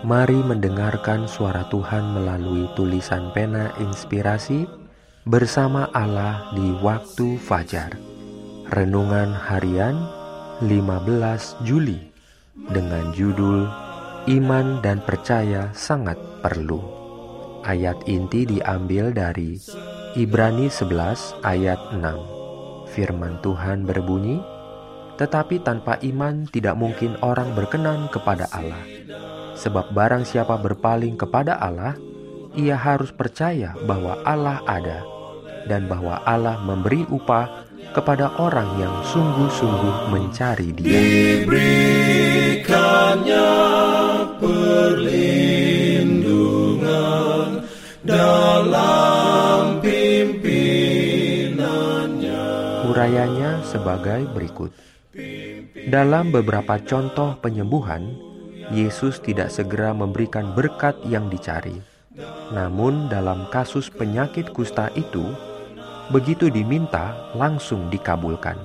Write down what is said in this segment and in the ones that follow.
Mari mendengarkan suara Tuhan melalui tulisan pena inspirasi bersama Allah di waktu fajar. Renungan harian 15 Juli dengan judul Iman dan Percaya Sangat Perlu. Ayat inti diambil dari Ibrani 11 ayat 6. Firman Tuhan berbunyi, "Tetapi tanpa iman tidak mungkin orang berkenan kepada Allah." Sebab barang siapa berpaling kepada Allah, ia harus percaya bahwa Allah ada dan bahwa Allah memberi upah kepada orang yang sungguh-sungguh mencari Dia. Diberikannya perlindungan dalam pimpinannya. Urayanya sebagai berikut. Dalam beberapa contoh penyembuhan, Yesus tidak segera memberikan berkat yang dicari. Namun, dalam kasus penyakit kusta itu, begitu diminta langsung dikabulkan.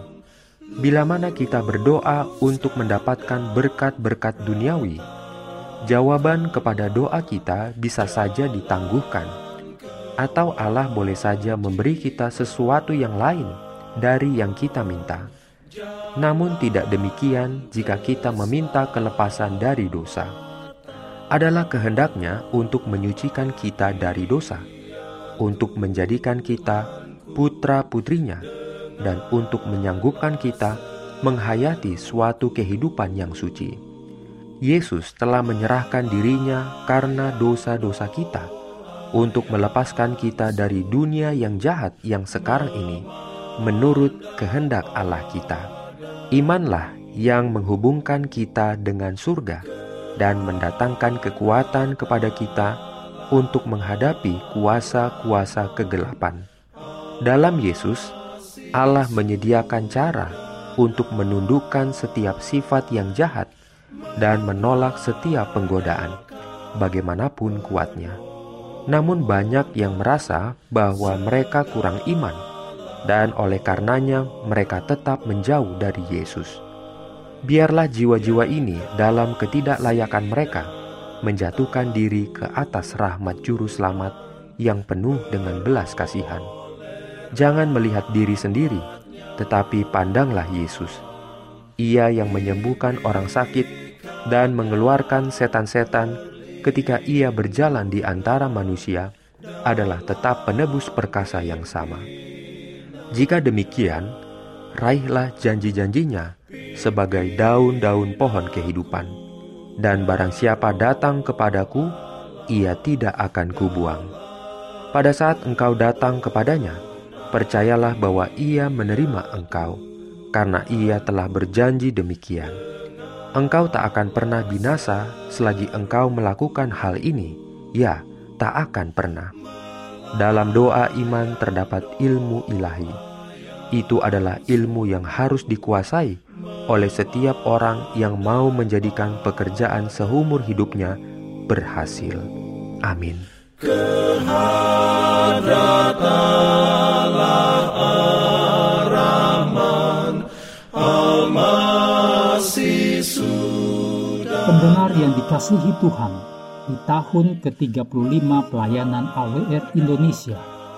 Bila mana kita berdoa untuk mendapatkan berkat-berkat duniawi, jawaban kepada doa kita bisa saja ditangguhkan, atau Allah boleh saja memberi kita sesuatu yang lain dari yang kita minta. Namun tidak demikian jika kita meminta kelepasan dari dosa. Adalah kehendaknya untuk menyucikan kita dari dosa, untuk menjadikan kita putra-putrinya, dan untuk menyanggupkan kita menghayati suatu kehidupan yang suci. Yesus telah menyerahkan dirinya karena dosa-dosa kita untuk melepaskan kita dari dunia yang jahat yang sekarang ini menurut kehendak Allah kita. Imanlah yang menghubungkan kita dengan surga dan mendatangkan kekuatan kepada kita untuk menghadapi kuasa-kuasa kegelapan. Dalam Yesus, Allah menyediakan cara untuk menundukkan setiap sifat yang jahat dan menolak setiap penggodaan, bagaimanapun kuatnya. Namun, banyak yang merasa bahwa mereka kurang iman dan oleh karenanya mereka tetap menjauh dari Yesus. Biarlah jiwa-jiwa ini dalam ketidaklayakan mereka menjatuhkan diri ke atas rahmat juru selamat yang penuh dengan belas kasihan. Jangan melihat diri sendiri, tetapi pandanglah Yesus. Ia yang menyembuhkan orang sakit dan mengeluarkan setan-setan ketika ia berjalan di antara manusia adalah tetap penebus perkasa yang sama. Jika demikian, raihlah janji-janjinya sebagai daun-daun pohon kehidupan. Dan barang siapa datang kepadaku, ia tidak akan kubuang. Pada saat engkau datang kepadanya, percayalah bahwa ia menerima engkau, karena ia telah berjanji demikian. Engkau tak akan pernah binasa selagi engkau melakukan hal ini, ya, tak akan pernah. Dalam doa iman terdapat ilmu ilahi. Itu adalah ilmu yang harus dikuasai oleh setiap orang yang mau menjadikan pekerjaan seumur hidupnya berhasil. Amin. Pendengar yang dikasihi Tuhan, di tahun ke-35 pelayanan AWR Indonesia,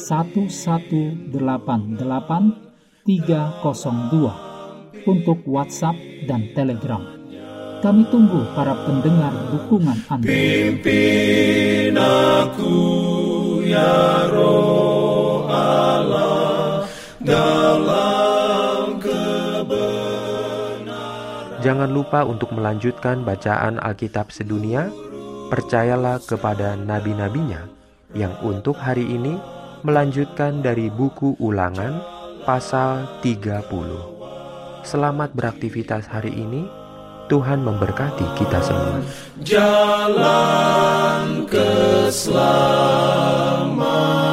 1188 302 untuk WhatsApp dan Telegram. Kami tunggu para pendengar dukungan Anda. Pimpin aku ya roh Allah dalam Jangan lupa untuk melanjutkan bacaan Alkitab sedunia. Percayalah kepada nabi-nabinya yang untuk hari ini melanjutkan dari buku ulangan pasal 30. Selamat beraktivitas hari ini. Tuhan memberkati kita semua. jalan keselamatan.